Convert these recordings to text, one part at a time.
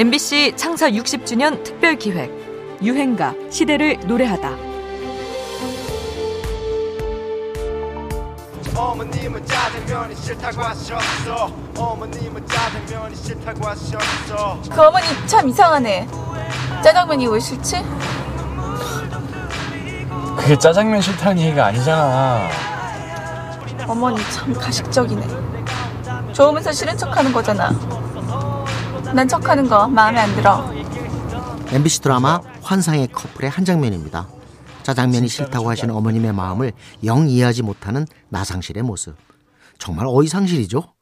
MBC 창사 60주년 특별 기획 유행가 시대를 노래하다. 어머님은 짜장면이 싫다고 하셨어. 어머님은 짜장면이 싫다고 하셨어. 그 어머니 참 이상하네. 짜장면이 왜 싫지? 그게 짜장면 싫다는 얘기가 아니잖아. 어머니 참 가식적이네. 좋으면서 싫은 척하는 거잖아. 난 척하는 거 마음에 안 들어. MBC 드라마 환상의 커플의 한 장면입니다. 짜장면이 싫다고 하시는 어머님의 마음을 영 이해하지 못하는 나상실의 모습. 정말 어이상실이죠?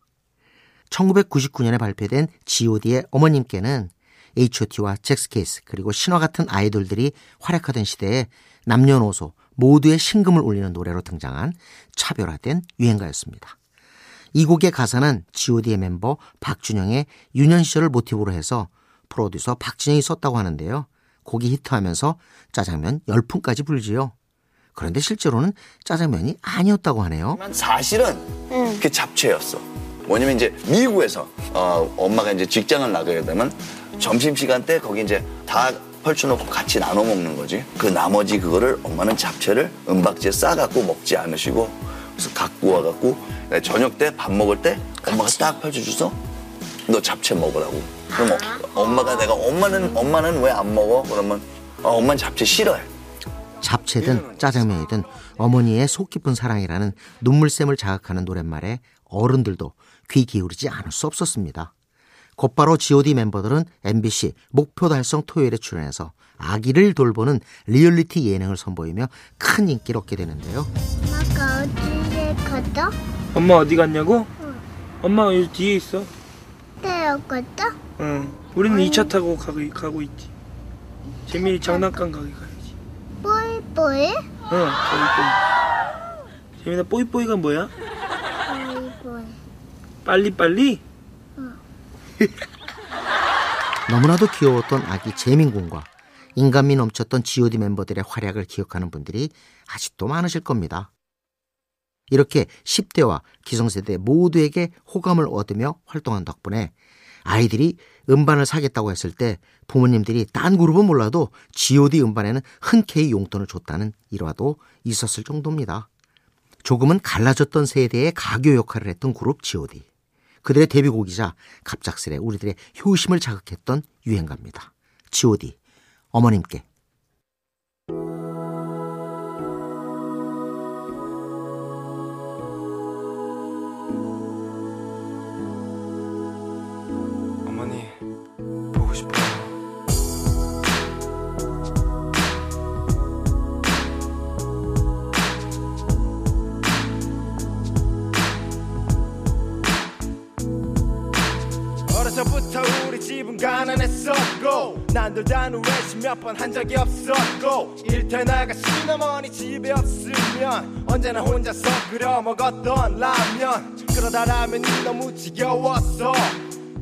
1999년에 발표된 G.O.D의 어머님께는 H.O.T와 잭스케이스 그리고 신화 같은 아이돌들이 활약하던 시대에 남녀노소 모두의 신금을 울리는 노래로 등장한 차별화된 유행가였습니다. 이 곡의 가사는 G.O.D의 멤버 박준영의 유년 시절을 모티브로 해서 프로듀서 박진영이 썼다고 하는데요. 곡이 히트하면서 짜장면 열풍까지 불지요. 그런데 실제로는 짜장면이 아니었다고 하네요. 사실은 응. 그 잡채였어. 뭐냐면 이제 미국에서 어, 엄마가 이제 직장을 나가게 되면 점심 시간 때 거기 이제 다 펼쳐놓고 같이 나눠 먹는 거지. 그 나머지 그거를 엄마는 잡채를 은박지에 싸갖고 먹지 않으시고 그래서 갖고 와갖고 저녁 때 밥 먹을 때 엄마가 딱 펼쳐줘서 너 잡채 먹으라고. 그럼 어, 엄마가 내가 엄마는 엄마는 왜 안 먹어? 그러면 어, 엄마는 잡채 싫어해. 잡채든 짜장면이든 어머니의 속 깊은 사랑이라는 눈물샘을 자극하는 노랫말에 어른들도 귀 기울이지 않을 수 없었습니다. 곧바로 G.O.D 멤버들은 MBC 목표 달성 토요일에 출연해서 아기를 돌보는 리얼리티 예능을 선보이며 큰 인기를 얻게 되는데요. 엄마가 어디에 갔다? 엄마 어디 갔냐고? 응. 엄마 여기 뒤에 있어. 네, 갔다? 응. 우리는 아니. 2차 타고 가고, 가고 있지. 재민이 장난감 가게 가야지. 뽀이뽀이? 응, 뽀이뽀이. 재민아 뽀이뽀이가 뭐야? 뽀이뽀이. 빨리빨리? 너무나도 귀여웠던 아기 재민군과 인간미 넘쳤던 G.O.D 멤버들의 활약을 기억하는 분들이 아직도 많으실 겁니다. 이렇게 10대와 기성세대 모두에게 호감을 얻으며 활동한 덕분에 아이들이 음반을 사겠다고 했을 때 부모님들이 딴 그룹은 몰라도 G.O.D 음반에는 흔쾌히 용돈을 줬다는 일화도 있었을 정도입니다. 조금은 갈라졌던 세대의 가교 역할을 했던 그룹 G.O.D. 그들의 데뷔곡이자 갑작스레 우리들의 효심을 자극했던 유행가입니다. G.O.D. 어머님께 어려서부터 우리 집은 가난했었고 난들 단우회식 몇번 한 적이 없었고 일터 나가신 어머니 집에 없으면 언제나 혼자서 끓여 먹었던 라면. 그러다 라면이 너무 지겨웠어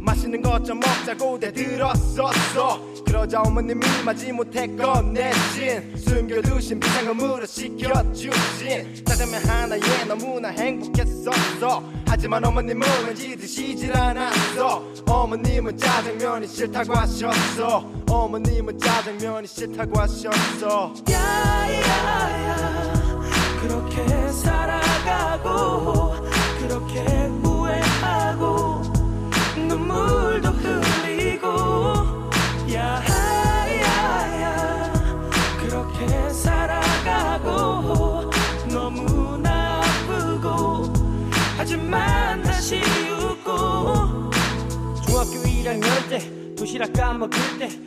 맛있는 것 좀 먹자고 대들었었어. 그러자 어머님이 마지못해 꺼내신 숨겨두신 비상금으로 시켜주신 짜장면 하나에 너무나 행복했었어. 하지만 어머님은 왠지 드시질 않았어. 어머님은 짜장면이 싫다고 하셨어. 어머님은 짜장면이 싫다고 하셨어. 야야야 그렇게 살아가고 그렇게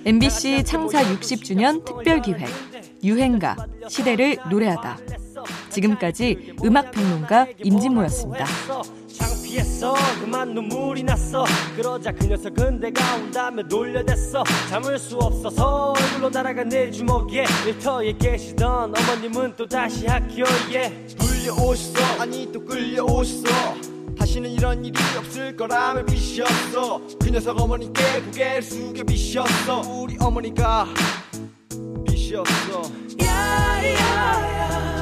MBC 창사 60주년 특별기획 유행가 시대를 노래하다. 지금까지 음악평론가 임진모였습니다. 창피했어. 그만 눈물이 났어. 그러자 그 녀석은 내가 온다며 놀려댔어. 참을 수 없어서 얼굴로 날아간 내 주먹에 일터에 계시던 어머님은 또 다시 학교에 불려오셨어. 아니 또 끌려오셨어 다시는 이런 일이 없을 거라며 비셨어? 그 녀석 어머니께 고개를 숙여 비셨어. 우리 어머니가 비셨어. 야야